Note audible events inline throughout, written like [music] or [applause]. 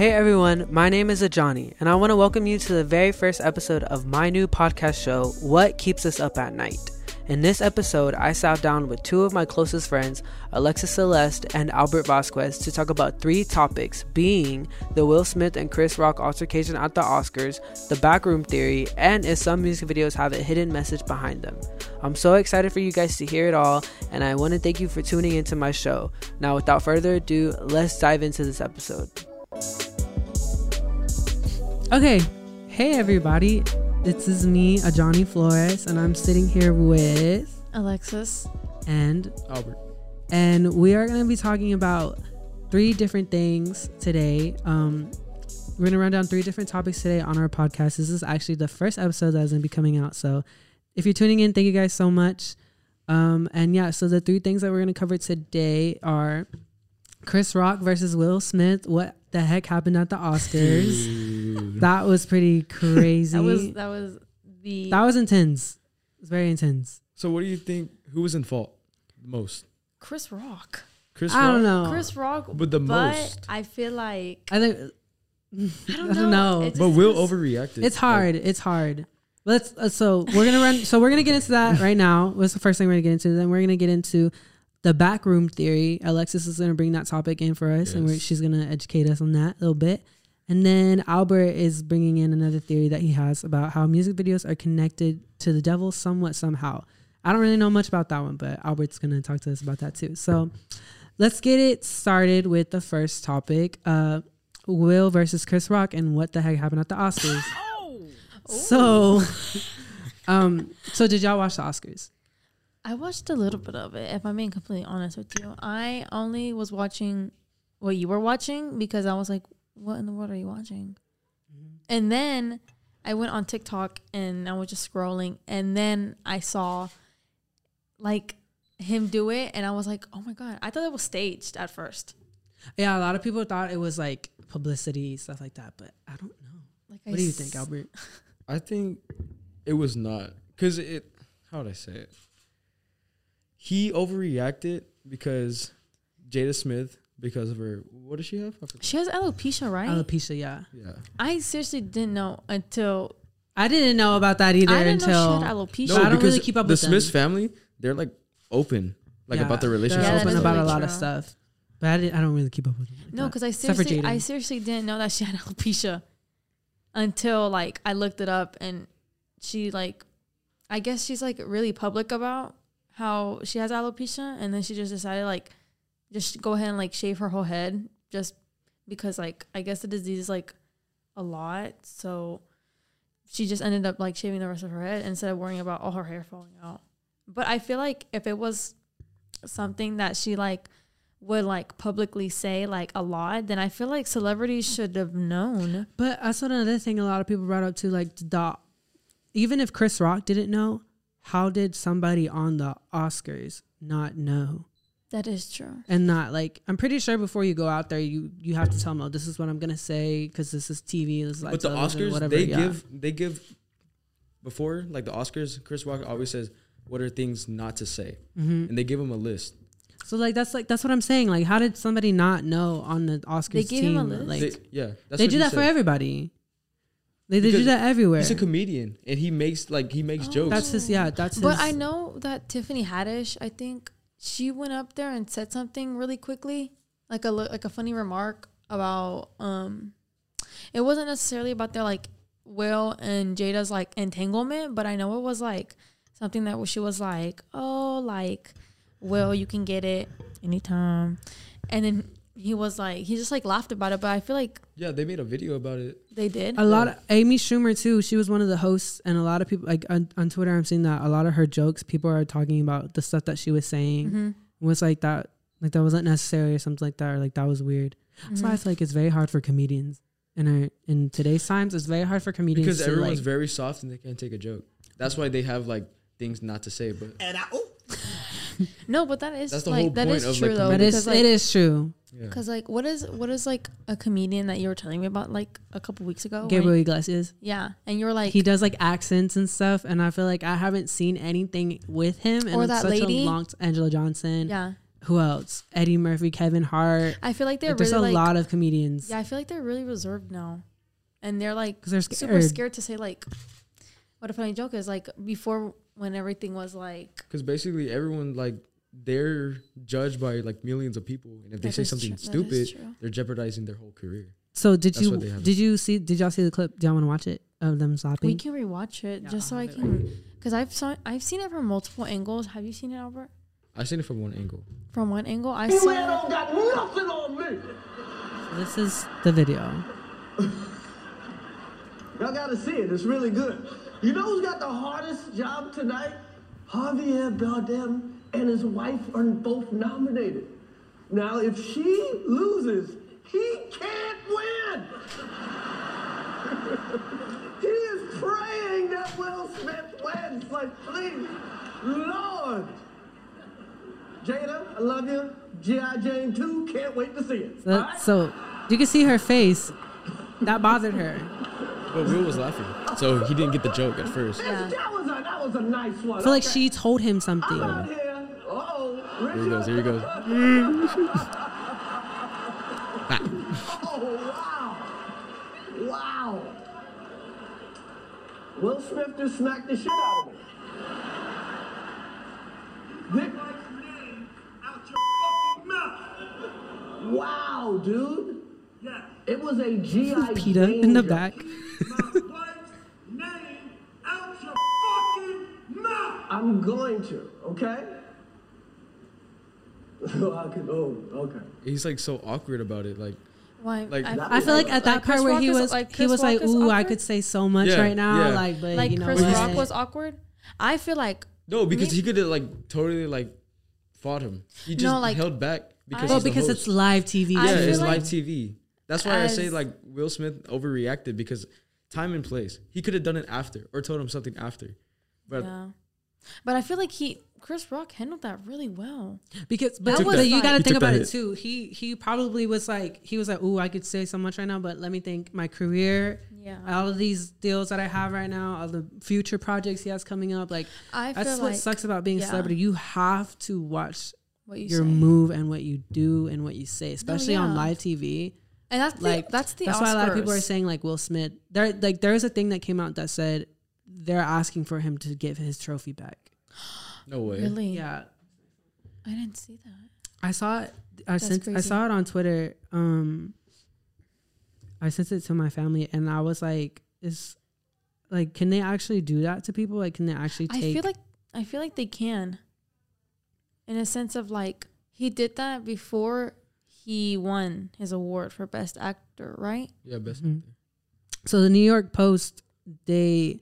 Hey everyone, my name is Ajani, and I want to welcome you to the very first episode of my new podcast show, What Keeps Us Up at Night. In this episode, I sat down with two of my closest friends, Alexis Celeste and Albert Vasquez, to talk about three topics being the Will Smith and Chris Rock altercation at the Oscars, the backroom theory, and if some music videos have a hidden message behind them. I'm so excited for you guys to hear it all, and I want to thank you for tuning into my show. Now, without further ado, let's dive into this episode. Okay, hey everybody, this is me, Ajani Flores, and I'm sitting here with Alexis. and Albert. and we are going to be talking about three different things today. Um, we're going to run down three different topics today on our podcast. This is actually the first episode that is going to be coming out. So if you're tuning in, thank you guys so much. Um, and yeah, so the three things that we're going to cover today are Chris Rock versus Will Smith. What the heck happened at the Oscars? [laughs] that was pretty crazy. That was that was the that was intense. It was very intense. So what do you think? Who was in fault most? Chris Rock. Chris I don't know. Chris Rock, But the but most. I feel like I think I don't, [laughs] I don't know. It But just Will was- overreacted. It's hard. It's hard. Let's. Uh, so we're gonna run. So we're gonna get into that right now. What's the first thing we're gonna get into? Then we're gonna get into the backroom theory. Alexis is gonna bring that topic in for us, and we're, she's gonna educate us on that a little bit. And then Albert is bringing in another theory that he has about how music videos are connected to the devil somewhat somehow. I don't really know much about that one, but Albert's gonna talk to us about that too. So let's get it started with the first topic. Uh, Will versus Chris Rock and what the heck happened at the Oscars. [laughs] So, [laughs] um, so did y'all watch the Oscars? I watched a little bit of it. If I'm being completely honest with you, I only was watching what you were watching because I was like, "What in the world are you watching?" Mm-hmm. And then I went on TikTok and I was just scrolling, and then I saw like him do it, and I was like, "Oh my god!" I thought it was staged at first. Yeah, a lot of people thought it was like publicity stuff like that, but I don't know. Like, What I do you s- think, Albert? [laughs] [laughs] I think it was not because it. How would I say it? He overreacted because Jada Smith because of her. What does she have? She has alopecia, right? Alopecia, yeah. Yeah. I seriously didn't know until I didn't know about that either I didn't until know she had alopecia. No, I don't because really keep up the with them. Smiths family. They're like open, like Yeah, about their relationship. Yeah, that open is about a really lot of stuff. But I, didn't, I don't really keep up with them. like No, because I seriously, I seriously didn't know that she had [laughs] alopecia until like I looked it up and she like, I guess she's like really public about how she has alopecia, and then she just decided like, just go ahead and like shave her whole head just because like I guess the disease is like a lot, so she just ended up like shaving the rest of her head instead of worrying about all her hair falling out. But I feel like if it was something that she like would like publicly say like a lot, then I feel like celebrities should have known. But that's another thing a lot of people brought up too. Like the even if Chris Rock didn't know, how did somebody on the Oscars not know? That is true. and not like I'm pretty sure before you go out there, you you have to tell them, oh, this is what I'm gonna say because this is TV, this is like but the Oscars, whatever. they yeah. give they give before like the Oscars. Chris Rock always says, "What are things not to say?" Mhm. And they give him a list. So like that's like that's what I'm saying. Like, how did somebody not know on the Oscars They gave team? him a list? Like They, yeah, that's they what do he that for everybody. They, they do that everywhere. He's a comedian and he makes like he makes jokes. That's his. Yeah, that's his. But I know that Tiffany Haddish, I think she went up there and said something really quickly, like a like a funny remark about um, it wasn't necessarily about their like Will and Jada's like entanglement, but I know it was like something that she was like, oh, like Will, you can get it anytime, and then he was like, he just like laughed about it, but I feel like yeah, they made a video about it. They did. a lot of Amy Schumer too. She was one of the hosts, and a lot of people like on, on Twitter. I'm seeing that a lot of her jokes. People are talking about the stuff that she was saying Mm-hmm. was like that, like that wasn't necessary or something like that, or like that was weird. So I feel like it's very hard for comedians in our in today's times. It's very hard for comedians Because to everyone's like. very soft and they can't take a joke. That's why they have like things not to say. But No, but that is That's the like whole that point is of, true like, though. but because, it's like, it is true. yeah, Cause like, what is what is like a comedian that you were telling me about like a couple weeks ago? Gabriel when- Iglesias. yeah, and you were like, he does like accents and stuff, and I feel like I haven't seen anything with him Or in that such lady. a long. T- Anjelah Johnson. yeah, who else? Eddie Murphy, Kevin Hart. I feel like they're Like, there's a like lot of comedians yeah. I feel like they're really reserved now, and they're like because they're super scared. scared to say like what a funny joke is like before when everything was like Because basically everyone like they're judged by like millions of people, and if they say something true- stupid, they're jeopardizing their whole career. So did That's you what they have. did you see did y'all see the clip? Do y'all want to watch it of them slapping? we can rewatch it Yeah, just so I'll I have it can because I've saw I've seen it from multiple angles. Have you seen it, Albert? I seen it from one angle. From one angle, I You saw. man don't got nothing on me. This is the video. [laughs] Y'all gotta see it. It's really good. You know who's got the hardest job tonight? Javier Bardem and his wife are both nominated. Now, if she loses, he can't win. [laughs] he is praying that Will Smith wins. Like, please, Lord. Jada, I love you. G.I. Jane 2, can't wait to see it. So, right? so you can see her face. That bothered her. But Will was laughing, so he didn't get the joke at first. Yeah. That was a that was a nice one. I feel like Okay. she told him something. I'm out here. Uh-oh. Here he goes. Here he goes. [laughs] Oh wow! Wow! Will Smith just smacked the shit out of me. Thi- Wow, dude! It was a GI. PETA in the joke. back. I'm going to. Okay. [laughs] oh, I could. Oh, okay. He's like so awkward about it. Like Why? Like- I, I feel like at that Like Chris part where Rock he is- was, like he was like, Rock is "Ooh, I could say so much Yeah, right now." yeah. Like, but like you know Chris what? Rock was awkward. I feel like no, because Me- he could have like totally like fought him. He just like, held back because. I- well, because host. it's live TV. Yeah, it's like live TV. That's why I say like Will Smith overreacted because time and place. He could have done it after or told him something after. But yeah, but I feel like he Chris Rock handled that really well. Because but, That but was you like- got to think about it too. He he probably was like he was like, "Ooh, I could say so much right now, but let me think. My career, Yeah. all of these deals that I have right now, all the future projects he has coming up, like I that's feel what like sucks about being a celebrity. You have to watch what you your say. move and what you do and what you say, especially on yeah. live TV. and that's Like the, that's the that's why a lot of people are saying like Will Smith. There like there is a thing that came out that said they're asking for him to give his trophy back. no way. really. Yeah, I didn't see that. I saw it. I That's sent. I saw it on Twitter. Um, I sent it to my family, and I was like, "Is like, can they actually do that to people? Like, can they actually take?" I feel like I feel like they can. In a sense of like he did that before he won his award for best actor, right? Yeah, best. Mhm. So the New York Post they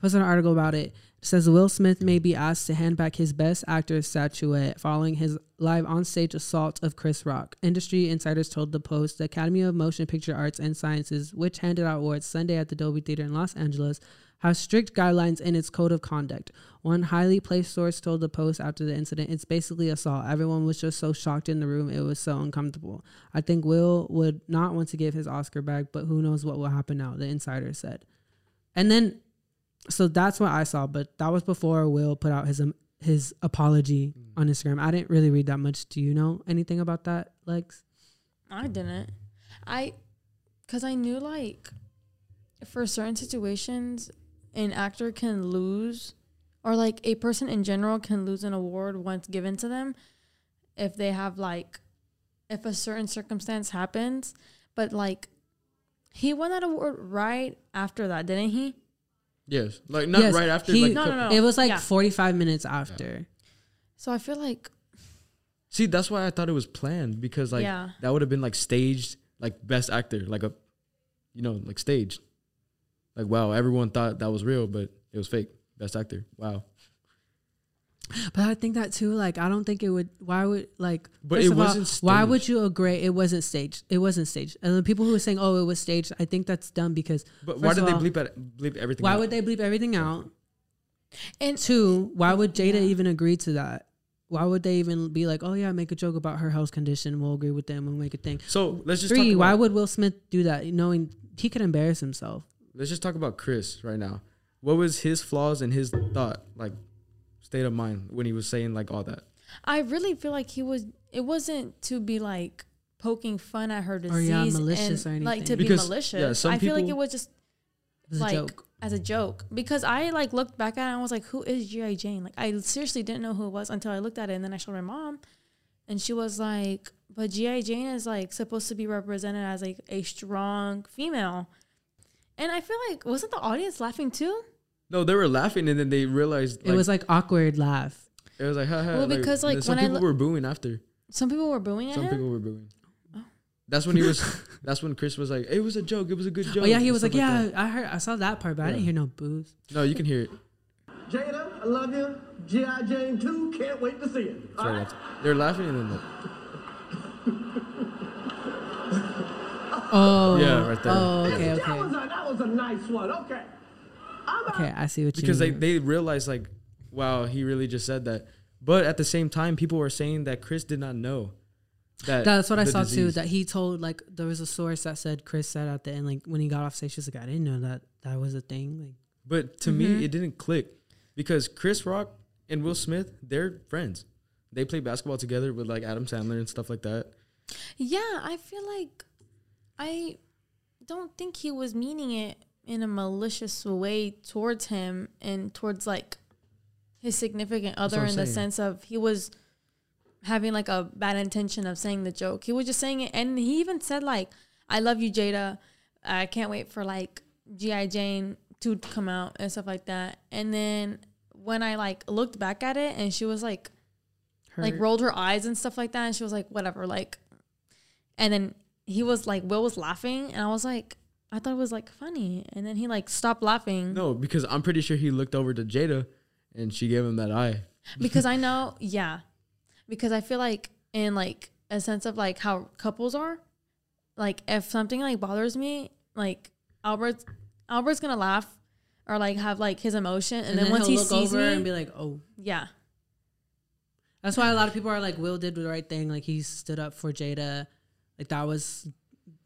posted an article about it. It says Will Smith may be asked to hand back his Best Actor statuette following his live onstage assault of Chris Rock. Industry insiders told the Post the Academy of Motion Picture Arts and Sciences, which handed out awards Sunday at the Dolby Theater in Los Angeles, has strict guidelines in its code of conduct. One highly placed source told the Post after the incident, "It's basically assault. Everyone was just so shocked in the room; it was so uncomfortable. I think Will would not want to give his Oscar back, but who knows what will happen now?" The insider said. And then, so that's what I saw, but that was before Will put out his um, his apology on Instagram. I didn't really read that much. Do you know anything about that, Lex? I didn't. I cuz I knew like for certain situations an actor can lose or like a person in general can lose an award once given to them if they have like if a certain circumstance happens, but like he won that award right after that, didn't he? Yes, like not Yes, right after. he- like, No, no, no. It was like Yeah. 45 minutes after. So I feel like See, that's why I thought it was planned because like Yeah. that would have been like staged, like best actor, like a, you know, like staged. Like wow, everyone thought that was real, but it was fake. Best actor. Wow. But I think that too. Like, I don't think it would. Why would like? But first it of wasn't Why staged. would you agree? It wasn't staged. It wasn't staged. And the people who are saying, "Oh, it was staged," I think that's dumb because But why did of they bleep at bleep everything? why out? would they bleep everything out? and Two, why would Jada Yeah. even agree to that? Why would they even be like, "Oh yeah, make a joke about her health condition. We'll agree with them. We'll make a thing." So let's just Three, talk why would Will Smith do that, knowing he could embarrass himself? let's just talk about Chris right now. What was his flaws and his thought like state of mind when he was saying like all that? I really feel like he was it wasn't to be like poking fun at her disease Or, yeah, malicious and, or like to anything. be malicious. yeah, some I feel like it was just It was like a joke. as a joke because I like looked back at it and I was like, "Who is GI Jane?" Like I seriously didn't know who it was until I looked at it and then I showed my mom, and she was like, "But GI Jane is like supposed to be represented as like a strong female," and I feel like wasn't the audience laughing too? No, they were laughing and then they realized it was like awkward laugh. it was like ha ha. Well, because, like, some when I people lo- were booing after. Some people were booing at Some him. people were booing. Oh. That's when he was. [laughs] that's when Chris was like, "It was a joke. It was a good oh, joke." Oh yeah, he was like, stuff yeah, that. I heard, I saw that part, but I didn't hear no booze. No, you can hear it. Jada, I love you. G.I. Jane 2, can't wait to see it. It's All right right? after. They're laughing and then. Like, [laughs] Oh Yeah, right there. Oh okay, That okay, was, a, that was a nice one. Okay. I'm out. okay. I see what you mean. because they they realized like, wow, he really just said that. But at the same time, people were saying that Chris did not know. That That's what I the saw too. That he told like there was a source that said Chris said at the end like when he got off stage, she's like, I didn't know that that was a thing. Like But to Mm-hmm. me, it didn't click because Chris Rock and Will Smith, they're friends. They play basketball together with like Adam Sandler and stuff like that. Yeah, I feel like I don't think he was meaning it in a malicious way towards him and towards like his significant other in the sense of he was having like a bad intention of saying the joke. He was just saying it and he even said like I love you Jada. I can't wait for like GI Jane to come out and stuff like that. And then when I like looked back at it and she was like like rolled her eyes and stuff like that and she was like whatever like and then he was like will was laughing and i was like i thought it was like funny and then he like stopped laughing No, because I'm pretty sure he looked over to Jada and she gave him that eye. [laughs] because i know yeah because i feel like in like a sense of like how couples are like if something like bothers me like albert's albert's gonna laugh or like have like his emotion and, then, once he'll he look sees over me and be like, oh. yeah That's why a lot of people are like, Will did the right thing. Like he stood up for Jada. Like that was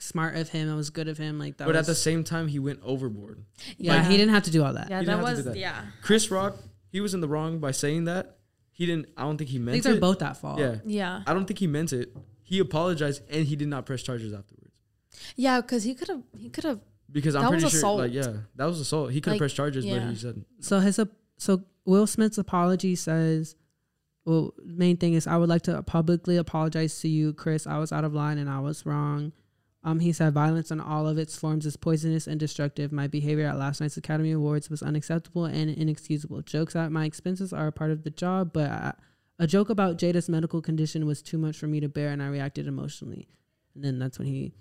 smart of him. It was good of him. Like that. but was, at the same time, he went overboard. yeah, Yeah. he didn't have to do all that. yeah that didn't have to was that. yeah Chris Rock, he was in the wrong by saying that. He didn't. I don't think he meant Things it. are both at fault. Yeah, yeah I don't think he meant it. He apologized and he did not press charges afterwards yeah because he could have he could have because I'm pretty sure. assault. Like, yeah, that was assault. He could have Like, pressed charges, but yeah. he said So his so Will Smith's apology says, well, main thing is I would like to publicly apologize to you, Chris. I was out of line and I was wrong. Um, he said violence in all of its forms is poisonous and destructive. My behavior at last night's Academy Awards was unacceptable and inexcusable. Jokes at my expenses are a part of the job, but I, a joke about Jada's medical condition was too much for me to bear, and I reacted emotionally. And then that's when he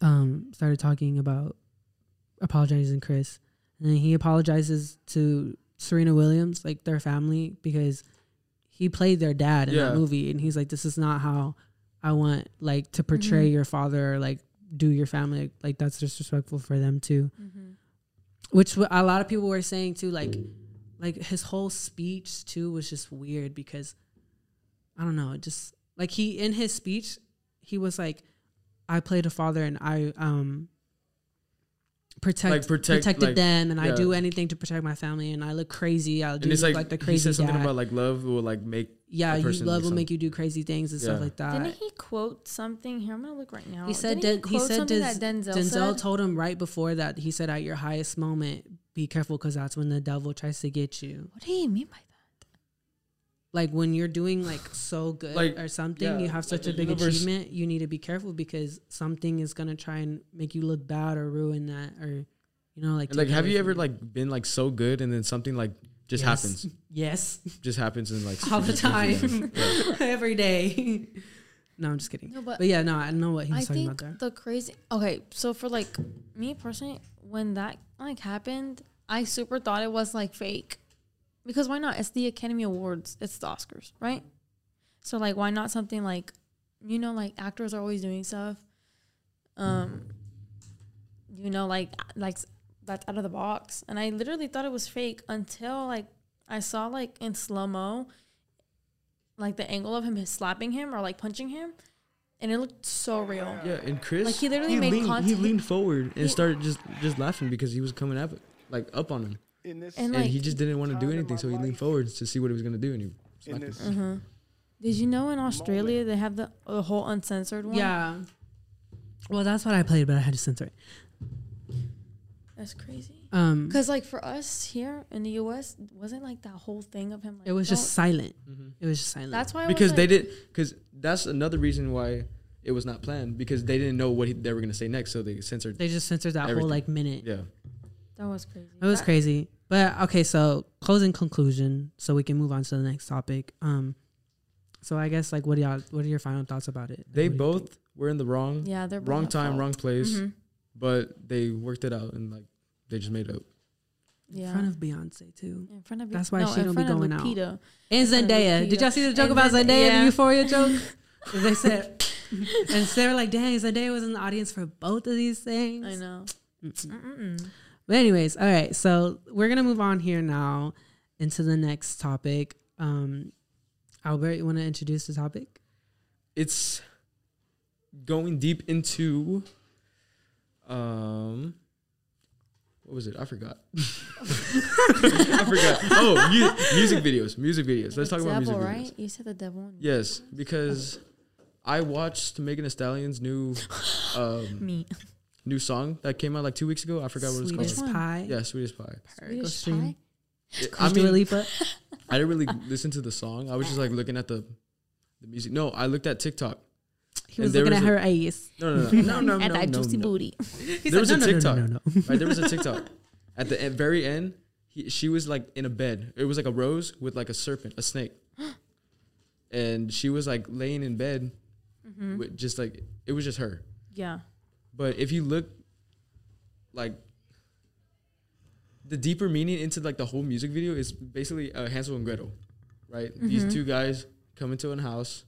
um started talking about apologizing to Chris. And then he apologizes to Serena Williams, like their family, because he played their dad in Yeah. that movie, and he's like, "This is not how I want like to portray your father, or, like do your family. Like that's disrespectful for them too." Which w- a lot of people were saying too, like, like his whole speech too was just weird because I don't know, it just like he in his speech he was like, "I played a father and I um." Protect, Like, protect, protected like, them, and I do anything to protect my family. And I look crazy. I'll do and it's like, like, the he crazy said something dad. about like love will like make yeah, you love like will make you do crazy things and stuff like that. Didn't he quote something? Here, I'm gonna look right now. He said Didn't Den- he, quote said something Denz- that Denzel, Denzel said? told him right before that. He said at your highest moment, be careful because that's when the devil tries to get you. What do you mean by that? Like when you're doing like so good Like, or something, yeah, you have like such a big universe- achievement. You need to be careful because something is gonna try and make you look bad or ruin that or you know like like have you from ever like been like so good and then something like just Yes. happens [laughs] Yes, just happens and like [laughs] all the time, [laughs] every day. no, I'm just kidding. No, but But yeah, no, I know what he was I talking think about there. the crazy. Okay, so for like me personally, when that like happened, I super thought it was like fake, because why not? It's the Academy Awards. It's the Oscars, right? So like, why not something like, you know, like actors are always doing stuff. Um, you know, like like that's out of the box, and I literally thought it was fake until like I saw like in slow mo, like the angle of him slapping him or like punching him, and it looked so real. yeah and chris Like, he literally made leaned, he leaned forward and he- started just just laughing because he was coming up like up on him And and like he just didn't want to do anything so he leaned forward to see what he was gonna do and he in smacked this him. Mm-hmm. Did you know in Australia they have the, the whole uncensored one? Yeah. Well, that's what I played, but I had to censor it. That's crazy. Um, Cause like for us here in the U.S., wasn't like that whole thing of him. Like, it was just silent. Mhm. It was just silent. That's why I because was they like, did because that's another reason why it was not planned because they didn't know what he, they were gonna say next, so they censored. they just censored that whole like minute. Yeah, that was crazy. It was That- crazy. But okay, so closing conclusion, so we can move on to the next topic. Um, so I guess like what are y'all? What are your final thoughts about it? They what do you both were in the wrong, Yeah, they're wrong time, fault. wrong place, Mhm. but they worked it out and like they just made it up. in front of Beyonce too. in front of That's why no, she don't be going out. Lupita. And front Zendaya. Did y'all see the joke And about Zend- Zendaya, yeah. the Euphoria [laughs] joke? they said, [laughs] and they were like, "Dang, Zendaya was in the audience for both of these things." I know. Mm-mm. Mm-mm. But anyways, all right. So we're gonna move on here now into the next topic. Um, Albert, you want to introduce the topic? It's going deep into um. What was it? I forgot. [laughs] I forgot. Oh, mu- music videos. Music videos. Let's The talk about music devil, videos. right? You said the devil. Yes, because I watched Megan Thee Stallion's new [laughs] um, Me. New song that came out like two weeks ago. I forgot what it's Swedish called. one? pie. Yeah, Sweetest Pie. Alright, go Sweetest pie? It- I mean, Lipa. [laughs] I didn't really listen to the song. I was just like looking at the the music. No, I looked at TikTok. He was and there looking at a- her ass. No, no, no, [laughs] no, no, and no, that no, juicy no. booty. He There was a "No, no, no, TikTok. No, no, no. Right, there was a [laughs] TikTok. At the end, very end, he, she was like in a bed. It was like a rose with like a serpent, a snake, [gasps] and she was like laying in bed Mm-hmm. with just like it was just her. Yeah. But if you look like the deeper meaning into like the whole music video is basically uh, Hansel and Gretel, right? Mhm. These two guys come into a house,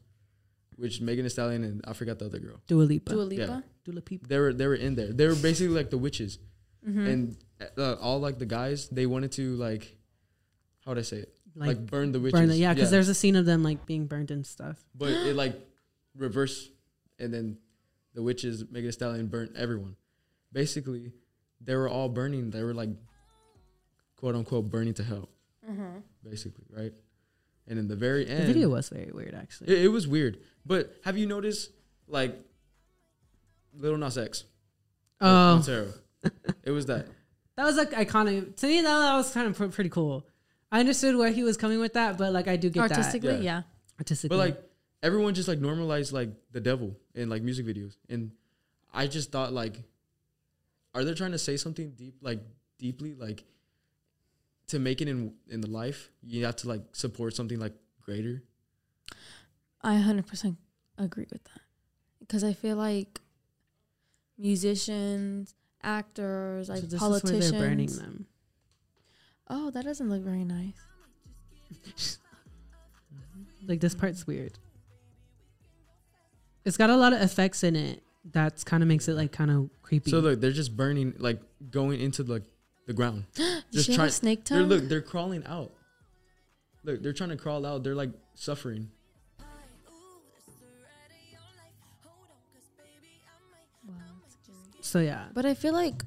which Megan Thee Stallion and I forgot the other girl. Dua Lipa. Dua Lipa. Dua Lipa. They were they were in there. They were basically like the witches, Mm-hmm. and uh, all like the guys they wanted to like how would I say it like, Like, burn the witches. burn the, yeah, because there's a scene of them like being burned and stuff. but it like reverse, and then the witches Megan Thee Stallion burnt everyone. Basically, they were all burning. They were like quote unquote burning to hell. Mm-hmm. Basically, right? And in the very end, The video was very weird, actually. it, it was weird. But have you noticed like Lil Nas X? Oh, Montero. [laughs] it was that. that was like iconic to me. Though that was kind of pr- pretty cool. I understood where he was coming with that, but like I do get Artistically, Yeah. yeah. artistically. But like everyone just like normalized like the devil in like music videos, and I just thought like, are they trying to say something deep, like deeply, like to make it in in the life, you have to like support something like greater. I 100% agree with that. Because I feel like musicians, actors, like so this politicians. is where they're burning them. Oh, that doesn't look very nice. [laughs] Like this part's weird. It's got a lot of effects in it. That's kind of makes it like kind of creepy. So look, they're just burning, like going into like the ground. [gasps] Just she have try- a snake They're look, they're crawling out. Look, they're trying to crawl out. They're like suffering. Wow, so yeah. But I feel like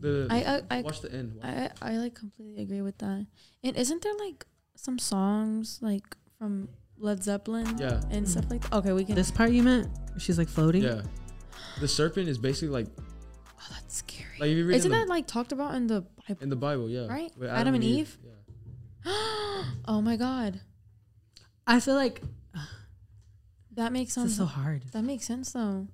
The I I I, watch the end. Watch. I I like completely agree with that. And isn't there like some songs like from Led Zeppelin Yeah. and stuff like that? Okay, we can. This part you meant? She's like floating. Yeah. The serpent is basically like oh, that's scary. like if you read Isn't in, that like talked about in the Bible? in the Bible, yeah. Right? With Adam and Eve? Yeah. [gasps] oh my god, I feel like [sighs] that makes this is sense. so hard. That makes sense though,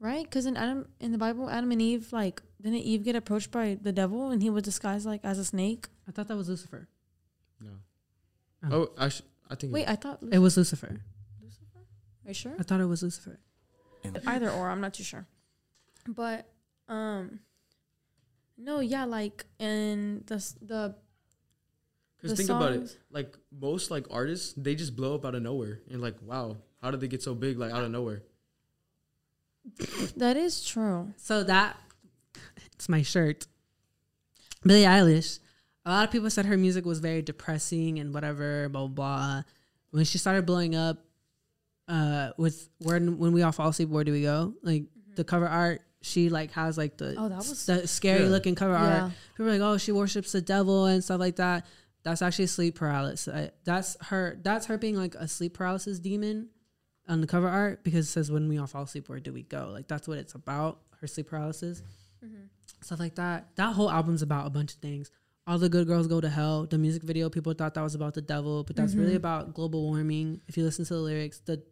right? Because in Adam in the Bible, Adam and Eve like didn't Eve get approached by the devil and he was disguised like as a snake? I thought that was Lucifer. No. Oh. Oh, actually, I think. Wait, I thought It was Lucifer. Lucifer. Are you sure? I thought it was Lucifer. Either or, I'm not too sure. But um, no, yeah, like in the s- the Because the think about it. Like most like artists, they just blow up out of nowhere, and like, wow, how did they get so big? Like out of nowhere. that is true. So that it's my shirt. Billie Eilish. A lot of people said her music was very depressing and whatever, blah blah. blah. When she started blowing up, uh, with where when we all fall asleep, where do we go? Like the cover art, she like has like the Oh, that was- the scary Yeah. looking cover Yeah. art. People are like, oh, she worships the devil and stuff like that. that's actually sleep paralysis. I, that's her. That's her being like a sleep paralysis demon on the cover art because it says when we all fall asleep, where do we go? Like that's what it's about. Her sleep paralysis, stuff like that. That whole album's about a bunch of things. All the good girls go to hell. The music video, people thought that was about the devil, but that's really about global warming. If you listen to the lyrics, the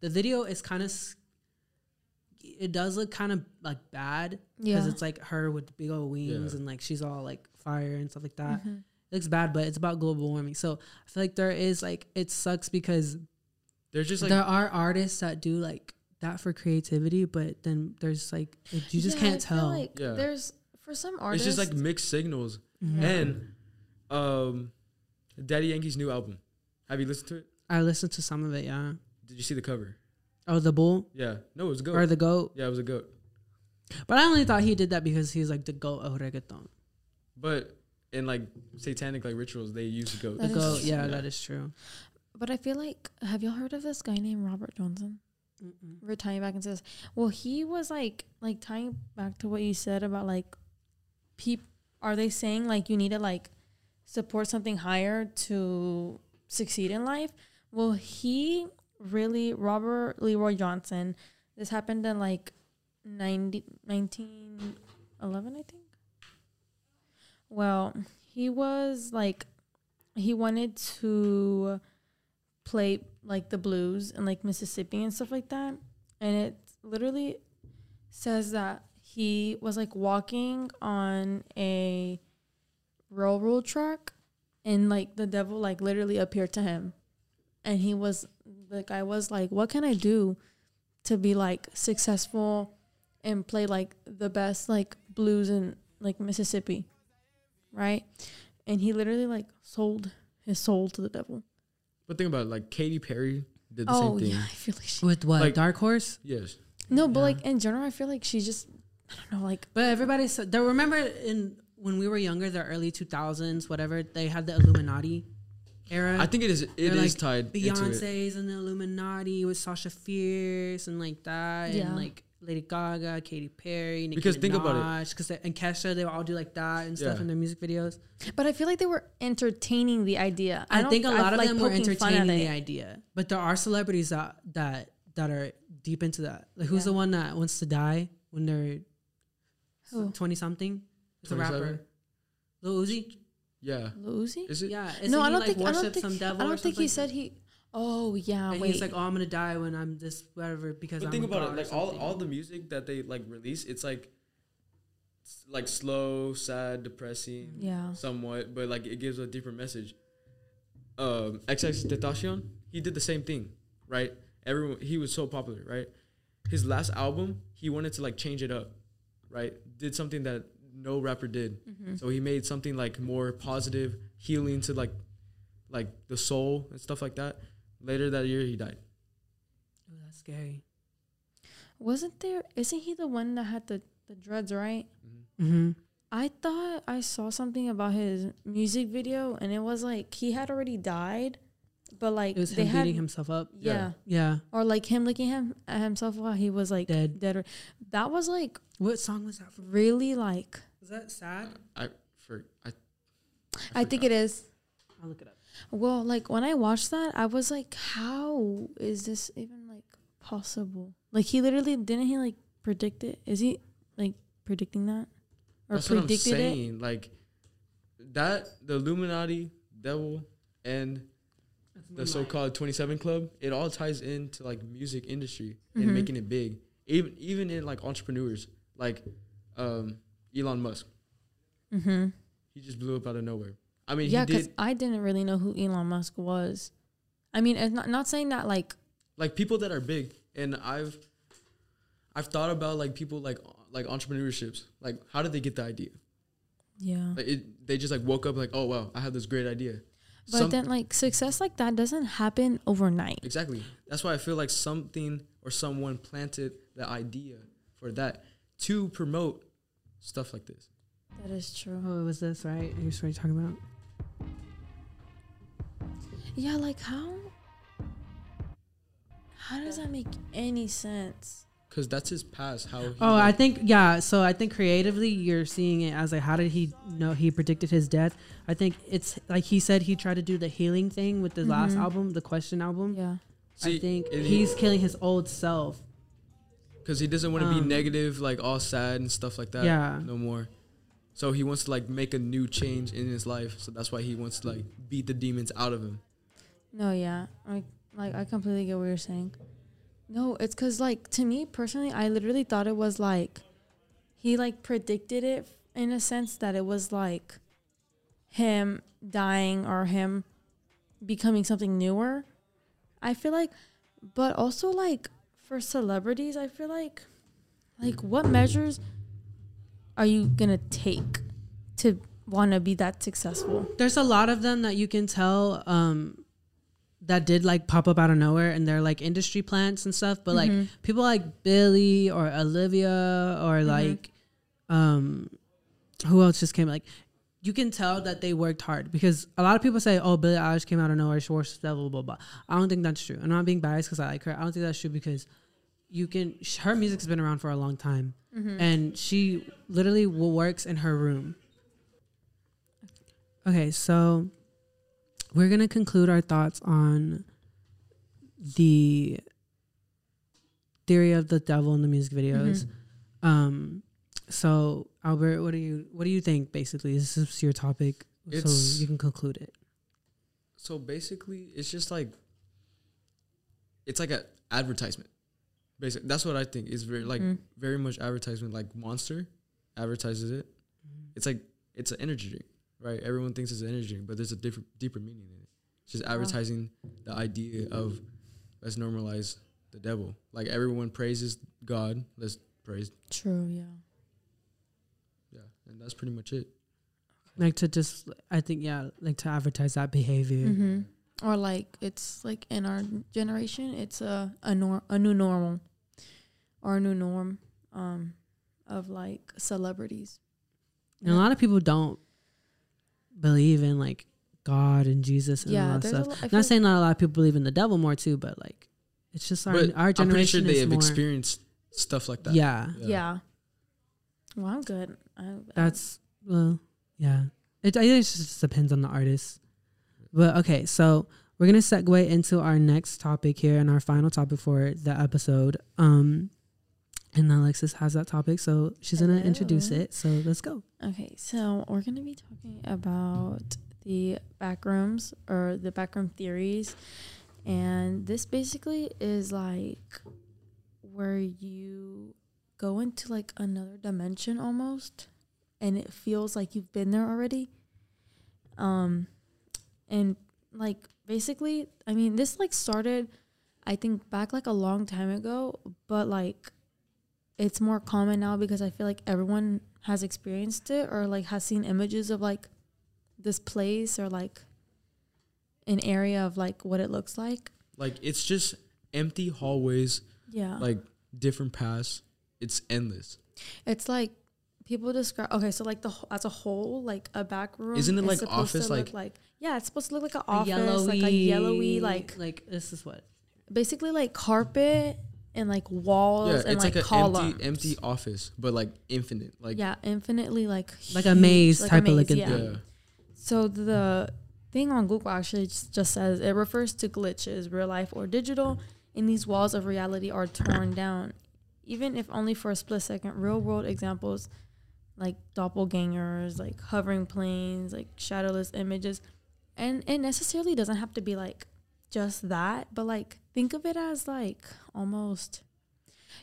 the video is kind of it does look kind of like bad because Yeah. it's like her with big old wings Yeah. and like she's all like fire and stuff like that. Mhm. It looks bad, but it's about global warming. So I feel like there is like it sucks because There's just like there are artists that do like that for creativity, but then there's like you just Yeah, can't I feel tell. Like Yeah. There's for some artists, it's just like mixed signals. Mhm. And um, Daddy Yankee's new album. Have you listened to it? I listened to some of it. Yeah. Did you see the cover? Oh, the bull Yeah. No, it was a goat. or the goat. yeah, it was a goat. But I only thought he did that because he's like the goat of reggaeton. But in like satanic like rituals, they use the goat. The goat. true. Yeah, that is true. but I feel like have y'all heard of this guy named Robert Johnson? Mm-mm. We're tying back and says, well, he was like like tying back to what you said about like, peop. Are they saying like you need to like support something higher to succeed in life? Well, he really Robert Leroy Johnson. This happened in like 90, 1911, I think. Well, he was like, he wanted to play like the blues and like Mississippi and stuff like that. And it literally says that he was like walking on a railroad track and like the devil like literally appeared to him. And he was the guy was like, What can I do to be like successful and play like the best like blues in like Mississippi? Right? And he literally like sold his soul to the devil. But think about it, like Katy Perry did the Oh same thing. yeah, I feel like she With what Like- Dark Horse? Yes. No, but Yeah. like in general, I feel like she just I don't know, like But everybody said there. Remember in when we were younger, the early two thousands, whatever they had the Illuminati era. I think it is. It They're is like tied into it. Beyonce's and the Illuminati with Sasha Fierce and like that, Yeah. and like Lady Gaga, Katy Perry, Nicki Because think about it. because and Kesha, they would all do like that and stuff Yeah. in their music videos. but I feel like they were entertaining the idea. I, don't- think a lot of like them were poking fun at entertaining the idea, but there are celebrities that that that are deep into that. Like who's Yeah. the one that wants to die when they're Who? Twenty something? It's a rapper, Lil Uzi. Yeah. Lil Uzi? Is it? Yeah, No, I don't like, think I don't worshipped think some devil I don't think he something? said he Oh yeah, And wait. he's like, "Oh, I'm gonna die when I'm this whatever because But I'm think a about it. Like all, all the music that they like release, it's like, s- like slow, sad, depressing, yeah. somewhat, but like it gives a different message. Um, XX Tentacion, he did the same thing, right? Everyone, he was so popular, right? His last album, he wanted to like change it up, right? Did something that no rapper did. Mm-hmm. So he made something like more positive, healing to like, like the soul and stuff like that. Later that year, he died. Ooh, that's scary. Wasn't there isn't he the one that had the, the dreads, right? Mm-hmm. I thought I saw something about his music video and it was like he had already died. But like It was they him had beating himself up. yeah. Yeah. Or like him looking him at himself while he was like Dead. dead. or- That was like What song was that from? really like Was that sad? I for I. I think it is. I'll look it up. Well, like when I watched that, I was like, how is this even like possible? Like he literally didn't he like predict it? Is he like predicting that? Or That's what I'm predicted it? saying. Like that, the Illuminati, devil, and the so-called Twenty Seven Club, it all ties into like music industry and making it big. Even even in like entrepreneurs, like um, Elon Musk, Mm-hmm. he just blew up out of nowhere. I mean, Yeah, because did I didn't really know who Elon Musk was. I mean, it's not not saying that like like people that are big, and I've I've thought about like people like like entrepreneurships. Like, how did they get the idea? yeah. Like, it, they just like woke up like, oh wow, I have this great idea. But Some- then like success like that doesn't happen overnight. Exactly. That's why I feel like something or someone planted the idea for that to promote stuff like this. That is true. Oh, it was this, right? Here's what you're talking about. Yeah, like how how does that make any sense? Because that's his past. How? He, Oh, I think yeah. So I think creatively, you're seeing it as like, how did he know he predicted his death? I think it's like he said he tried to do the healing thing with the last Mhm. album, the Question album. Yeah. See, I think and he's killing his old self. because he doesn't want to be um, negative, like all sad and stuff like that. Yeah. no more. So he wants to like make a new change in his life. So that's why he wants to like beat the demons out of him. No, yeah. I like I completely get what you're saying. No, it's cuz like to me personally, I literally thought it was like he like predicted it in a sense that it was like him dying or him becoming something newer. I feel like but also like for celebrities, I feel like like what measures are you to take to want to be that successful? There's a lot of them that you can tell um, that did like pop up out of nowhere, and they're like industry plants and stuff. But like Mhm. people like Billie or Olivia or like um, who else just came like. You can tell that they worked hard because a lot of people say, "Oh, Billie Eilish came out of nowhere, she works blah blah blah blah." I don't think that's true. I'm not being biased because I like her. I don't think that's true because you can. sh- Her music's been around for a long time, and she literally works in her room. Okay, so we're gonna conclude our thoughts on the theory of the devil in the music videos. Um, so Albert, what do you what do you think? Basically, this is your topic, It's- so you can conclude it. So basically, it's just like it's like an advertisement. Basically, that's what I think. Is very like Mhm. very much advertisement. Like Monster advertises it. It's like it's an energy drink, right? Everyone thinks it's an energy but there's a different, deeper meaning in it. It's just advertising the idea of let's normalize the devil. Like everyone praises God, let's praise. True, yeah. Yeah, and that's pretty much it. Like to just, I think, yeah, like to advertise that behavior. Mm-hmm. Or like it's like in our generation, it's a a nor- a new normal, or a new norm, um, of like celebrities. And a lot of people don't believe in like God and Jesus and all yeah, that stuff. lo- I not feel- saying not a lot of people believe in the devil more too, but like it's just our But our I'm pretty sure generation they have more. experienced stuff like that. yeah, yeah. Well, I'm good. I, that's well, yeah. It I think it just depends on the artist. But okay, so we're gonna segue into our next topic here and our final topic for the episode. Um, and Alexis has that topic, so she's gonna introduce it. So let's go. Okay, so we're gonna be talking about the backrooms or the backroom theories, and this basically is like where you go into like another dimension almost, and it feels like you've been there already. Um, and like basically, I mean, this like started, I think back like a long time ago, but like it's more common now because I feel like everyone has experienced it or like has seen images of like this place or like an area of like what it looks like. Like it's just empty hallways, Yeah. like different paths. It's endless. it's like people describe okay, so like the wh- as a whole, like a back room Isn't it is like office, look like- yeah, it's supposed to look like an A office, like a yellowy, like like this is what basically like carpet and like walls yeah, and it's like, like, an columns. empty, empty office, but like infinite. Like yeah, infinitely like Like a maze like a type of maze, looking yeah. thing. yeah. So the thing on Google actually just just says it refers to glitches, real life or digital, and these walls of reality are torn down, even if only for a split second. Real world examples like doppelgangers, like hovering planes, like shadowless images, and it necessarily doesn't have to be like just that, but like think of it as like almost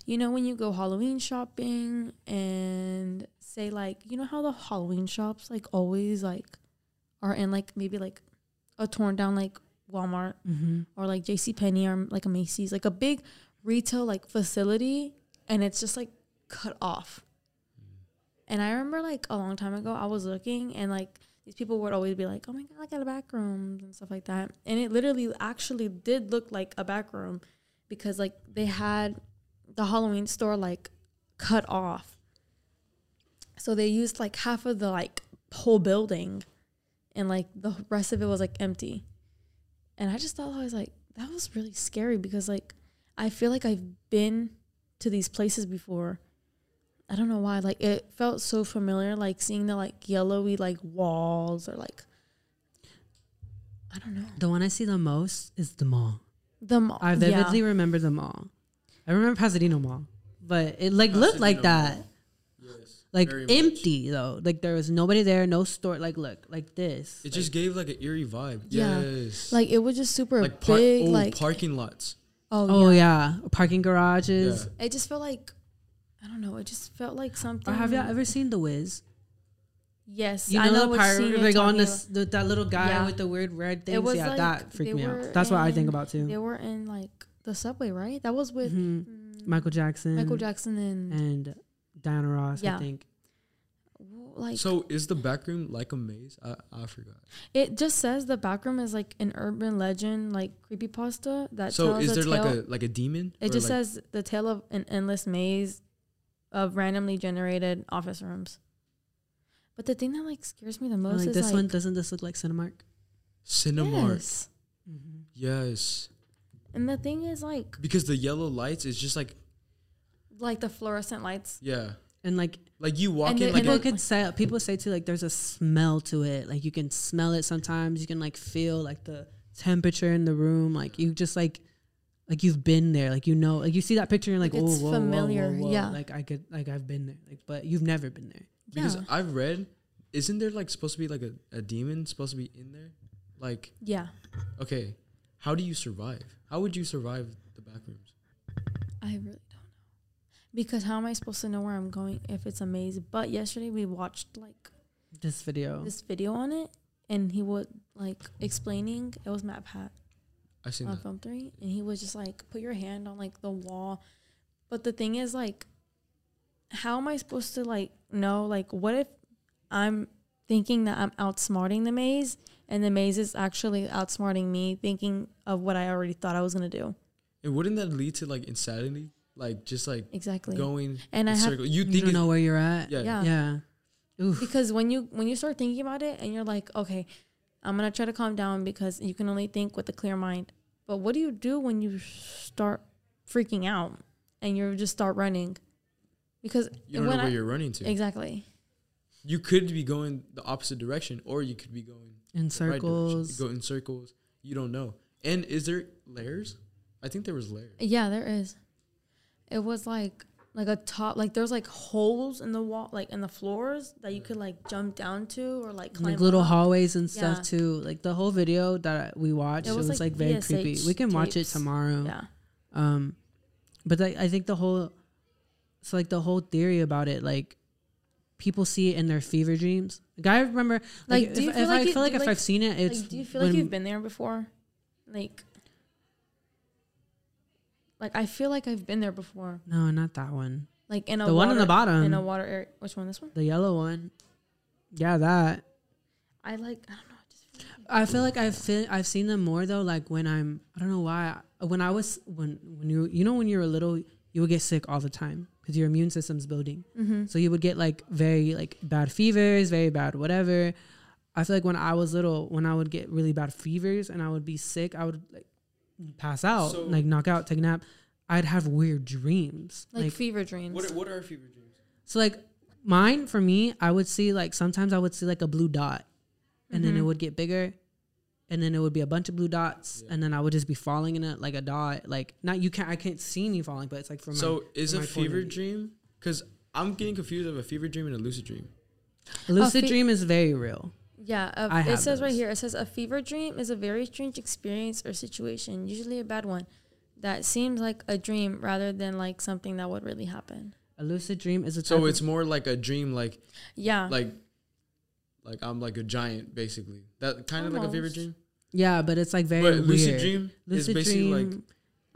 you know when you go Halloween shopping and say like you know how the Halloween shops like always like are in like maybe like a torn down like Walmart Mm-hmm. or like JC Penney or like a Macy's like a big retail like facility and it's just like cut off. And I remember like a long time ago I was looking and like these people would always be like, "Oh my god, I got a back room and stuff like that." And it literally actually did look like a back room because like they had the Halloween store like cut off. So they used like half of the like whole building and like the rest of it was like empty. And I just thought I was like that was really scary because like I feel like I've been to these places before. I don't know why. Like it felt so familiar, like seeing the like yellowy like walls or like I don't know. The one I see the most is the mall. The mall. I vividly remember the mall. I remember Pasadena Mall, but it like looked like that. Yes. Like very much. empty though. Like there was nobody there, no store. Like look, like this. It just gave like an eerie vibe. Yeah. Yes. Like it was just super like par- big. oh, like parking lots. oh, oh yeah. yeah, parking garages. Yeah. It just felt like I don't know. It just felt like something. Or have y'all ever seen The Wiz? Yes, You I know, know the what part scene where they go on this the, that little guy Yeah. with the weird red things. It was yeah, like that freaked me out. were That's what I think about too. They were in like the subway, right? That was with Mhm. mm, Michael Jackson, Michael Jackson and, and Diana Ross. Yeah. I think. like So is the back room like a maze? I, I forgot. it just says the back room is like an urban legend, like creepypasta that so tells is a there like a like a demon? It just like- says the tale of an endless maze of randomly generated office rooms. But the thing that like scares me the most like is this like one doesn't this look like Cinemark? Cinemark. Yes. Mm-hmm. Yes. And the thing is like Because the yellow lights is just like like the fluorescent lights. yeah. And like Like you walk And in the- like people could say people say too like there's a smell to it. Like you can smell it sometimes. You can like feel like the temperature in the room. Like you just like like you've been there. Like you know like you see that picture and you're like, Like, oh it's whoa, whoa, familiar, whoa, whoa. yeah. Like I could like I've been there. Like but you've never been there. because yeah. I've read isn't there like supposed to be like a, a demon supposed to be in there? Like Yeah. okay, how do you survive? How would you survive the back rooms? I really don't know. Because how am I supposed to know where I'm going if it's a maze? But yesterday we watched like This video. this video on it and he would like explaining it was MatPat I seen on that. Film Theory and he was just like put your hand on like the wall. But the thing is like how am I supposed to like know like what if I'm thinking that I'm outsmarting the maze and the maze is actually outsmarting me thinking of what I already thought I was gonna do. And wouldn't that lead to like insanity? Like just like Exactly. going And in I have circle. You you think don't it's, know where you're at. yeah. yeah. Yeah. Oof. because when you when you start thinking about it and you're like okay i'm gonna try to calm down because you can only think with a clear mind but what do you do when you start freaking out and you just start running because You don't know where I- you're running to. exactly You could be going the opposite direction, or you could be going In the right circles. You go in circles. You don't know. And is there layers? I think there was layers. yeah there is it was like like a top like there's like holes in the wall like in the floors that you could like jump down to or like climb like little up. hallways and stuff Yeah. too. Like the whole video that we watched, It it was, was, like, like, very VHS creepy. We can watch it tomorrow. yeah Um, but like, I think the whole, so like the whole theory about it, like people see it in their fever dreams. Like I remember, like, Like, do if, you feel if like I feel like do if like- I've seen it, it's like, do you feel like you've been there before? Like, like I feel like I've been there before. no, not that one. Like in a The one on water- the bottom. in a water area. Which one? This one? The yellow one. Yeah, that. I like. I don't know. I just feel like I feel like I've feel, I've seen them more though. Like when I'm, I don't know why. When I was when when you you know when you were little, you would get sick all the time because your immune system's building. mm-hmm. So you would get like very like bad fevers, very bad whatever. I feel like when I was little, when I would get really bad fevers and I would be sick, I would like pass out, So- like knock out, take a nap. I'd have weird dreams. like, Like, fever dreams. What are, what are fever dreams? so like mine for me, I would see like sometimes I would see like a blue dot and then it Mhm. would get bigger and then it would be a bunch of blue dots Yeah. and then I would just be falling in it like a dot. Like not you can't I can't see me falling, but it's like from So is from a my point of fever dream? Because I'm getting confused of a fever dream and a lucid dream. a lucid fe- dream is very real. Yeah, a, I it have says right here. It says a fever dream is a very strange experience or situation, usually a bad one, that seems like a dream rather than like something that would really happen. A lucid dream is a So it's more like a dream, like Yeah, like like I'm like a giant, basically. That kind of like a fever dream. Yeah, but it's like very But weird. lucid dream is Lucid basically dream, like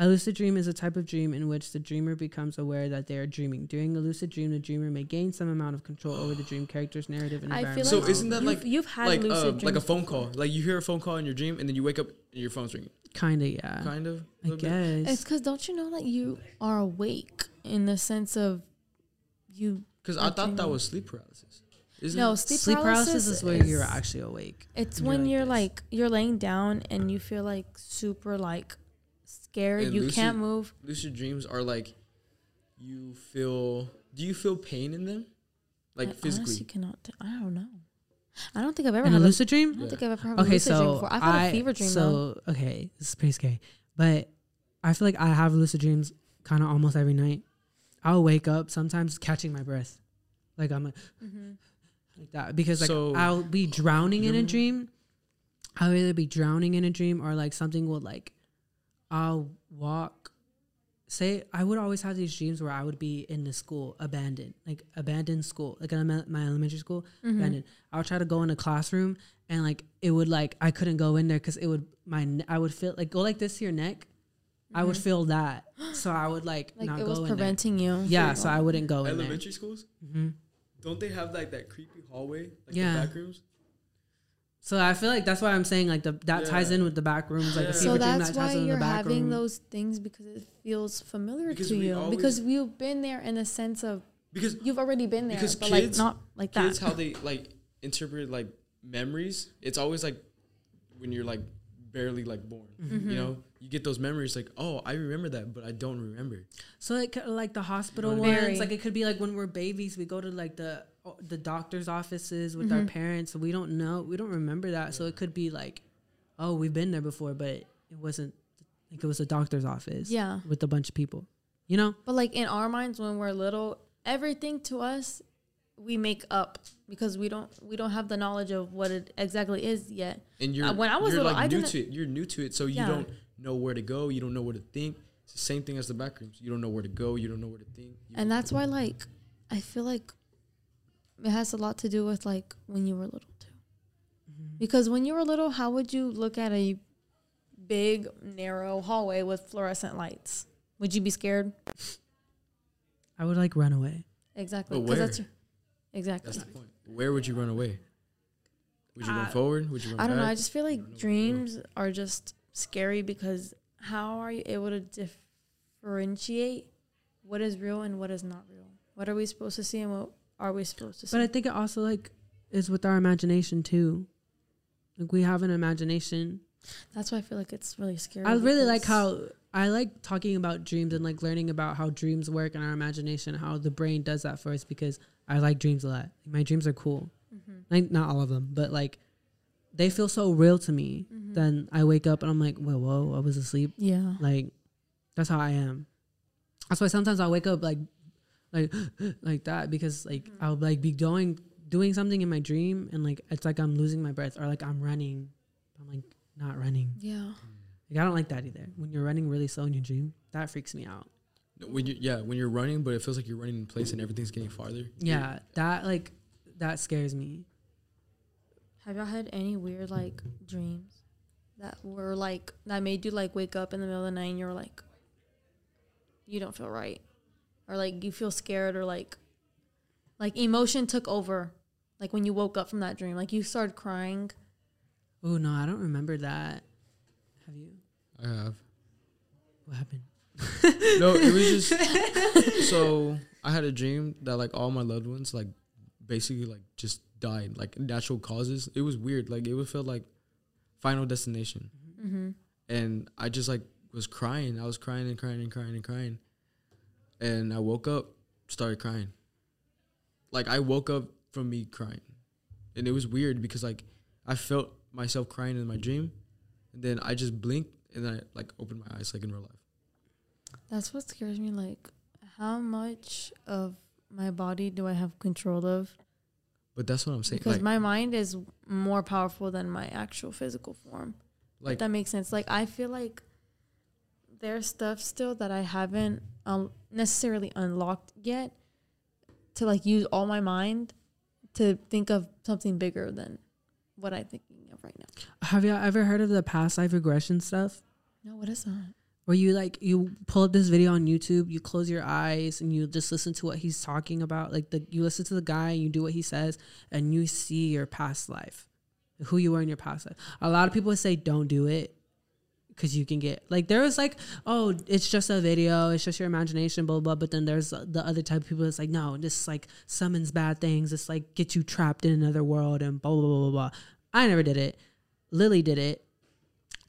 a lucid dream is a type of dream in which the dreamer becomes aware that they are dreaming. During a lucid dream, the dreamer may gain some amount of control over the dream character's narrative and I feel environment. So like isn't that you've, like- you've had like lucid uh, like a phone before. call. Like you hear a phone call in your dream, and then you wake up and your phone's ringing. kind of yeah? Kind of. I little bit. guess. It's because don't you know that you are awake in the sense of you? Because I Like thought that was sleep paralysis. Isn't No, sleep, Sleep paralysis is where you're actually awake. It's and you're when like you're like you're laying down and you feel like super like scared. And you lucid- can't move. lucid dreams are like you feel. Do you feel pain in them, like I physically? honestly cannot. T- I don't know. I don't think I've ever In had a lucid dream? I don't Yeah. think I've ever had a Okay, lucid dream before. I've had I a fever dream though. so okay, this is pretty scary, but I feel like I have lucid dreams kind of almost every night. I'll wake up sometimes catching my breath, like I'm like, Mm-hmm. like that because like So, I'll be drowning in a dream. I'll either be drowning in a dream or like something will like, I'll walk. Say I would always have these dreams where I would be in the school abandoned, like abandoned school, like in my my elementary school Mm-hmm. abandoned. I would try to go in a classroom and like it would like I couldn't go in there because it would my ne- I would feel like go like this to your neck. I would feel that, so I would like, Mm-hmm. Like not it go was in preventing you. Yeah, so I wouldn't go in. Elementary schools hmm don't they have like that creepy hallway, like Yeah. the back rooms? So I feel like that's why I'm saying like the that ties in with the back rooms, like Yeah. a So that's that why ties in with you're the back having room. those things because it feels familiar Because to you. always- because you've been there in the sense of Because you've already been there, Because but kids- like not like kids, that. how they like interpret like memories. It's always like when you're like barely like born. Mm-hmm. You know, you get those memories like, oh, I remember that, but I don't remember. So like like the hospital You know what I mean? ones, like it could be like when we're babies, we go to like the the doctor's offices with Mm-hmm. our parents. We don't know, we don't remember that. So it could be like, oh, we've been there before, but it wasn't like it was a doctor's office. Yeah. with a bunch of people. You know, But like in our minds when we're little, everything to us we make up because we don't we don't have the knowledge of what it exactly is yet. And you're Uh, when I was you're little, like I new didn't- to it. You're new to it, so you Yeah. don't know where to go. You don't know where to think. It's the same thing as the back rooms. You don't know where to go. You don't know where to think. And that's why like I feel like it has a lot to do with like when you were little too. Because when you were little, how would you look at a big narrow hallway with fluorescent lights? Would you be scared? I would like run away. Exactly. But 'cause that's where? your- exactly. That's the point. Where would you run away? Would you run Uh, forward? Would you run I don't know. I just feel like don't know where to go. dreams are just scary because how are you able to differentiate what is real and what is not real? What are we supposed to see and what are we supposed to see? But I think it also like is with our imagination too. Like we have an imagination. That's why I feel like it's really scary. I really like how I like talking about dreams and like learning about how dreams work in our imagination, how the brain does that for us because I like dreams a lot. My dreams are cool. Mhm. Like not all of them, but like they feel so real to me. Mhm. Then I wake up and I'm like, whoa, whoa, I was asleep. yeah. Like that's how I am. That's why sometimes I wake up like like [gasps] like that because like Mhm. I'll like be doing doing something in my dream and like it's like I'm losing my breath or like I'm running. I'm like not running. Yeah. Like I don't like that either. When you're running really slow in your dream, that freaks me out. No, When you yeah, when you're running, but it feels like you're running in place and everything's getting farther. Yeah, that like that scares me. Have y'all had any weird like dreams that were like that made you like wake up in the middle of the night and you're like you don't feel right or like you feel scared or like like emotion took over like when you woke up from that dream like you started crying Oh no, I don't remember that. Have you? I have. What happened? No, it was just [laughs] so I had a dream that like all my loved ones like basically like just died like natural causes. It was weird. Like it would feel like Final Destination, mm-hmm. and I just like was crying. I was crying and crying and crying and crying, and I woke up, started crying. Like I woke up from me crying, and it was weird because like I felt myself crying in my dream, and then I just blinked and then I like opened my eyes like in real life. That's what scares me like how much of my body do i have control of But that's what I'm saying. because like, my mind is more powerful than my actual physical form like if that makes sense. Like I feel like there's stuff still that I haven't um, necessarily unlocked yet to like use all my mind to think of something bigger than what I'm thinking of right now. Have you ever heard of the past life regression stuff? No, what is that? Where you like you pull up this video on YouTube, you close your eyes and you just listen to what he's talking about. Like the you listen to the guy and you do what he says and you see your past life. Who you were in your past life. A lot of people say don't do it because you can get like there was like oh it's just a video it's just your imagination blah blah but then there's the other type of people that's like no this like summons bad things it's like get you trapped in another world and blah blah blah blah blah i never did it lily did it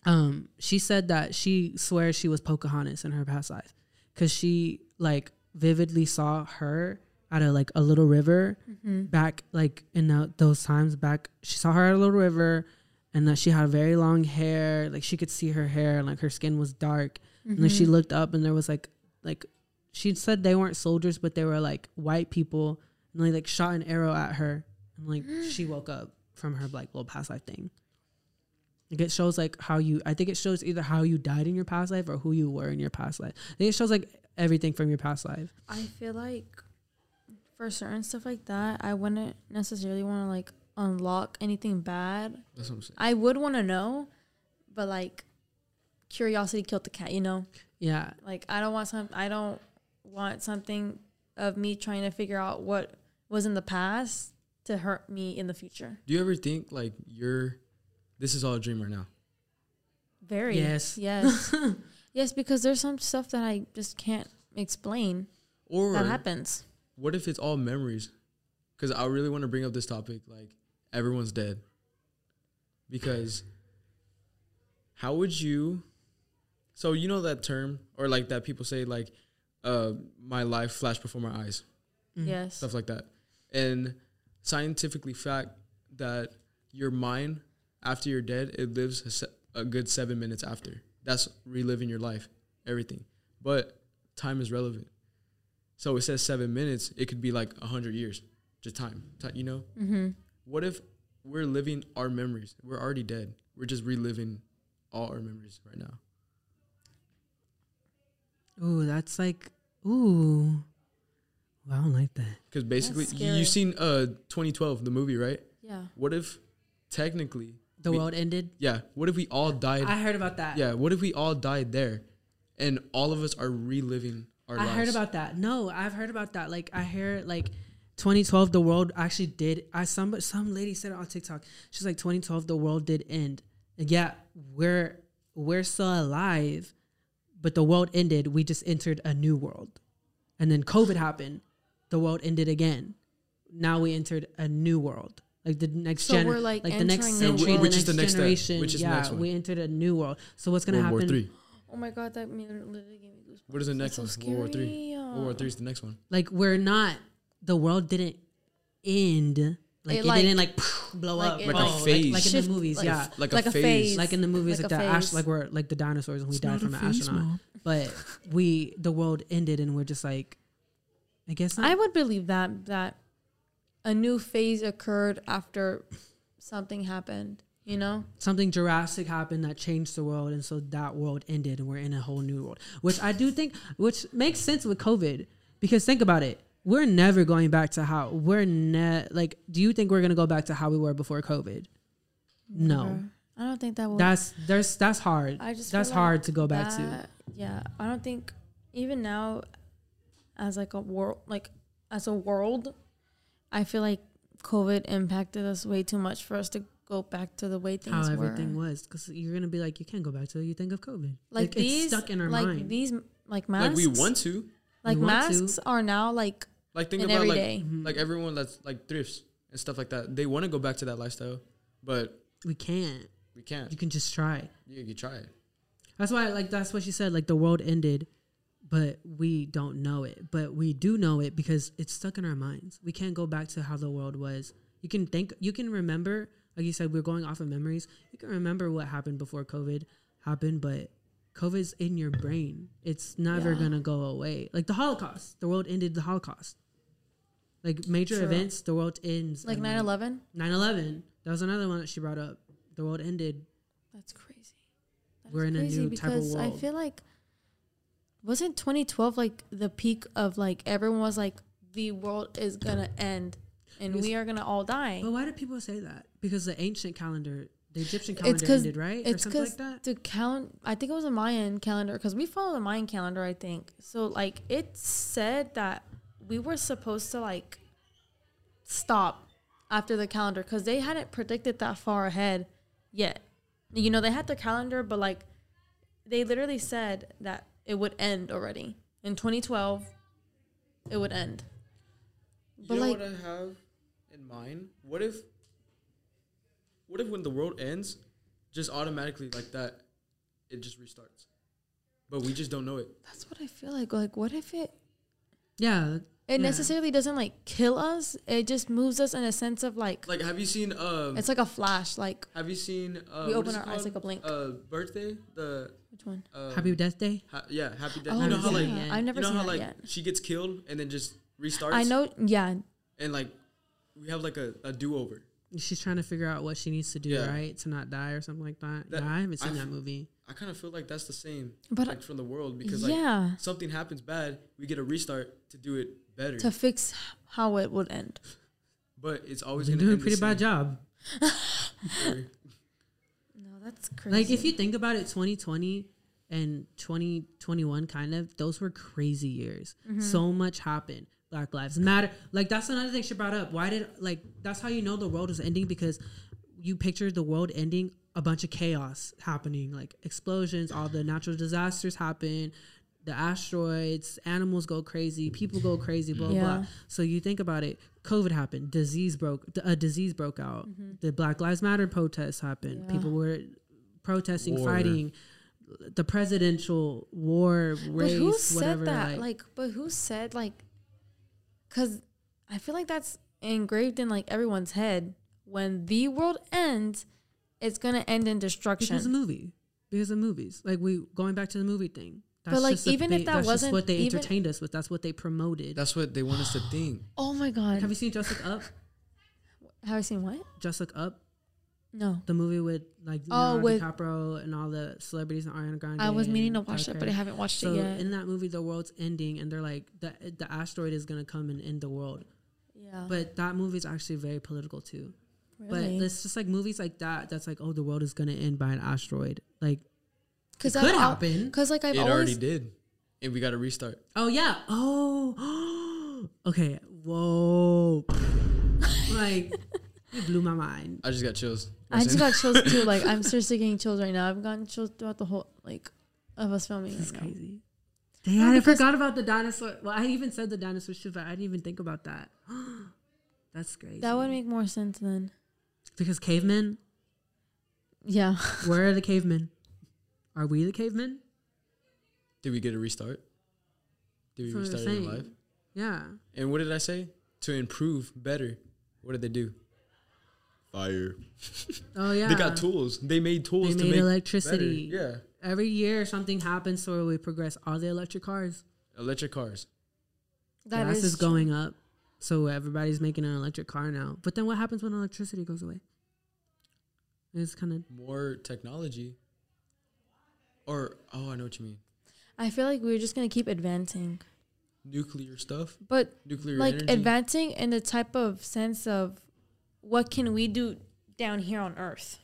um she said that she swears she was pocahontas in her past life because she like vividly saw her at a like a little river Mm-hmm. back like in the, those times back she saw her at a little river and that she had very long hair like she could see her hair and like her skin was dark and then Mm-hmm. she looked up and there was like like she said they weren't soldiers but they were like white people and they like shot an arrow at her and like she [gasps] woke up from her like little past life thing like it shows like how you i think it shows either how you died in your past life or who you were in your past life i think it shows like everything from your past life I feel like for certain stuff like that, I wouldn't necessarily want to like unlock anything bad. That's what I'm saying. I would want to know, but like curiosity killed the cat, you know? yeah Like I don't want some I don't want something of me trying to figure out what was in the past to hurt me in the future. Do you ever think like you're, this is all a dream right now? Very. Yes. Yes. [laughs] yes, because there's some stuff that I just can't explain Or that happens. what if it's all memories? Because I really want to bring up this topic. Like everyone's dead. Because how would you? So you know that term, or like that people say, like, uh, my life flashed before my eyes, Yes. stuff like that, and scientifically fact that your mind after you're dead, it lives a, se- a good seven minutes after. That's reliving your life, everything. But time is relevant. So it says seven minutes. It could be like a hundred years, just time. Ti- You know. Mm-hmm. What if we're living our memories? We're already dead. We're just reliving all our memories right now. ooh that's like ooh well, i don't like that Because basically, you, scary. you've seen uh 2012, the movie, right? Yeah. What if technically, the We- world ended yeah, what if we all died? i heard about that yeah, what if we all died there, and all of us are reliving our lives? I lives? heard about that. No, I've heard about that. Like I hear like 2012 the world actually did I some some lady said it on TikTok. She's like 2012 the world did end. And yeah, we're we're still alive, but the world ended. We just entered a new world. And then COVID happened. The world ended again. Now we entered a new world. Like the next So gen, we're, like, the next entering century, world- the Which is next the next step? generation. Which is the yeah, next one? we entered a new world. So what's gonna World War happen? Three. Oh my god, that me- literally gave me goosebumps. What is the next That's so one? World War Three. World War Three is the next one. like we're not the world didn't end like It, it, like- didn't like blow like up it, Like a phase. like, in the movies like- yeah Like, Like a a phase. phase. like in the movies Like like, the ash like we're like the dinosaurs and we died from an astronaut but we the world ended and we're just like i guess not. I would believe that that a new phase occurred after something happened. You know, something Jurassic happened that changed the world, and so that world ended, and we're in a whole new world. Which I do think, which makes sense with COVID, because think about it, we're never going back to how we're ne like. Do you think we're gonna go back to how we were before COVID? No, I don't think that will. that's there's that's hard. I just that's like hard to go back to. Yeah, I don't think even now, as like a world, like as a world, I feel like COVID impacted us way too much for us to go back to the way things How were. everything was, because you're gonna be like, you can't go back to it. You think of COVID, like, it's these, stuck in our like mind. these, like masks. Like we want to. like We want to. masks are now like Like think an about like everyday. Mhm. like everyone that's like thrifts and stuff like that. They want to go back to that lifestyle, but we can't. we can't. You can just try. Yeah, You can try it. That's why, like, that's what she said. Like, the world ended, but we don't know it. But we do know it because it's stuck in our minds. We can't go back to how the world was. You can think, you can remember, like you said, we're going off of memories. You can remember what happened before COVID happened, but COVID's in your brain. It's never Yeah. gonna go away. Like the Holocaust, the world ended the Holocaust. Like major True. events, the world ends. like and 9 11. 9/11. That was another one that she brought up. The world ended. That's crazy. That We're in a new type of because I feel like wasn't 2012 like the peak of like everyone was like the world is gonna end and we are gonna all die. But why do people say that? Because the ancient calendar, the Egyptian calendar ended, right? It's or something because like that. the count. I think it was a Mayan calendar because we follow the Mayan calendar. I think so. Like it said that we were supposed to like stop after the calendar because they hadn't predicted that far ahead yet. You know, they had the calendar, but like they literally said that it would end already in 2012. It would end. You But know like- what I have in mind? What if what if when the world ends, just automatically like that, it just restarts? But we just don't know it. That's what I feel like. Like, what if it? Yeah, It Yeah. necessarily doesn't like kill us. It just moves us in a sense of like Like, have you seen um? it's like a flash. Like have you seen uh? We open our eyes like a blink. Uh, birthday. The which one? uh, Happy Death Day. ha- yeah, happy death. Oh, you know how like Yeah. I've never you know seen how that like yet. she gets killed and then just restarts. I know. Yeah, And like, we have like a, a do over. She's trying to figure out what she needs to do, Yeah. right, to not die or something like that. That- yeah, I haven't seen I that f- movie. I kind of feel like that's the same, but like from the world because like yeah, something happens bad, we get a restart to do it better. to fix how it would end. But it's always gonna doing a pretty bad job. [laughs] [laughs] No, that's crazy. Like if you think about it, 2020 and 2021 kind of those were crazy years. Mm-hmm. So much happened. Black Lives Matter. Like that's another thing she brought up. Why did like that's how you know the world is ending because you pictured the world ending a bunch of chaos happening, like explosions, all the natural disasters happen, the asteroids, animals go crazy, people go crazy, blah Yeah. blah. So you think about it, COVID happened, disease broke, a disease broke out, the Black Lives Matter protests happened, Mm-hmm. Yeah. people were protesting, War. fighting, the presidential war, but race, who said whatever. that? like, Like, but who said like? Because I feel like that's engraved in like everyone's head. When the world ends, it's gonna end in destruction. because of movie, because of movies. Like we going back to the movie thing. That's like, just a even if that that's wasn't what they even- entertained us with. That's what they promoted. that's what they want us to think. [gasps] oh my god! Have you seen Just Look Up? Have I seen what? Just Look Up, No. the movie with like Oh, Leonardo with- DiCaprio and all the celebrities and Ariana Grande. I was meaning to watch Tyler it, but I haven't watched So it yet. in that movie, the world's ending, and they're like the the asteroid is gonna come and end the world. yeah. But that movie is actually very political too. really? But it's just like movies like that. That's like, oh, the world is gonna end by an asteroid. Like, Because it could happen. Because like I've it always already did, and we got to restart. oh yeah, oh, [gasps] okay, whoa, [laughs] like you blew my mind. I just got chills. I just got chills too. Like I'm seriously getting chills right now. I've gotten chills throughout the whole like of us filming. This is right now. crazy. Dang, I forgot about the dinosaur. Well, I even said the dinosaur shit, but I didn't even think about that. [gasps] That's crazy. That would make more sense then. because cavemen. Yeah. [laughs] Where are the cavemen? Are we the cavemen? Did we get a restart? Did we That's restart it in life? Yeah. And what did I say? To improve better. What did they do? Fire. Oh yeah. [laughs] They got tools. They made tools They to made make electricity. Better. Yeah. Every year something happens so we progress. Are the electric cars. Electric cars. That gas is is true. going up. So everybody's making an electric car now. But then what happens when electricity goes away? It's kind of More technology. Or oh, I know what you mean. I feel like we're just gonna keep advancing, Nuclear stuff. but Nuclear like energy. advancing in the type of sense of what can we do down here on Earth,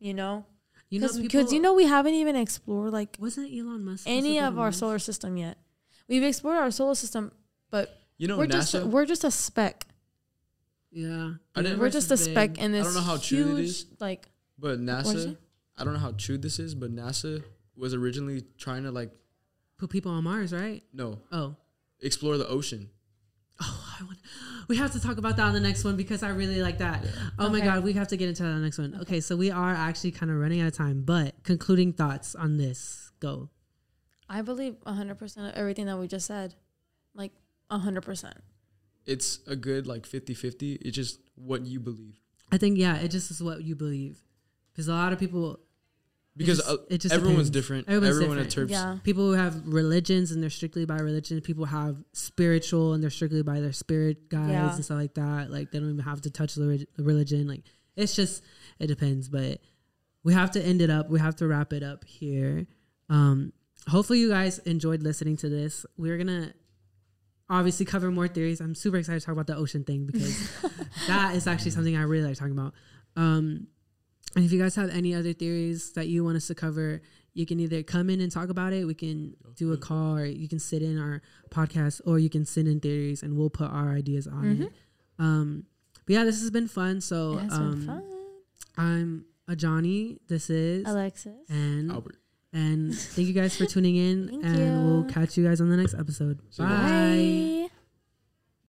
you know? you know Because you know we haven't even explored like wasn't Elon Musk any of our Mars? solar system yet. We've explored our solar system, but you know we're NASA. just we're just a speck. Yeah, We're universe just a speck big. in this don't know how true it huge is. like but NASA. I don't know how true this is, but NASA was originally trying to like put people on Mars, right? no Oh, explore the ocean. Oh, I want. We have to talk about that on the next one because I really like that. Oh my god, we have to get into that on the next one. Okay, so we are actually kind of running out of time, but concluding thoughts on this. Go. I believe hundred percent of everything that we just said. Like hundred percent. It's a good like 50-50. It's just what you believe. I think yeah, it just is what you believe, because a lot of people Because just- uh, it just everyone's depends. different. Everyone's Everyone different. interprets. Yeah. people who have religions and they're strictly by religion. People have spiritual and they're strictly by their spirit guides Yeah. and stuff like that. Like they don't even have to touch the the religion. Like it's just it depends. But we have to end it up. We have to wrap it up here. Um, hopefully you guys enjoyed listening to this. We're gonna obviously cover more theories. I'm super excited to talk about the ocean thing because [laughs] that is actually something I really like talking about. Um, and if you guys have any other theories that you want us to cover, you can either come in and talk about it. We can do a call, or you can sit in our podcast, or you can send in theories, and we'll put our ideas on it. Um, but yeah, this has been fun. So It has um, been fun. I'm a Johnny. This is Alexis. and Albert. and thank you guys for tuning in, [laughs] Thank and we'll catch you guys on the next episode. See Bye. guys. Bye.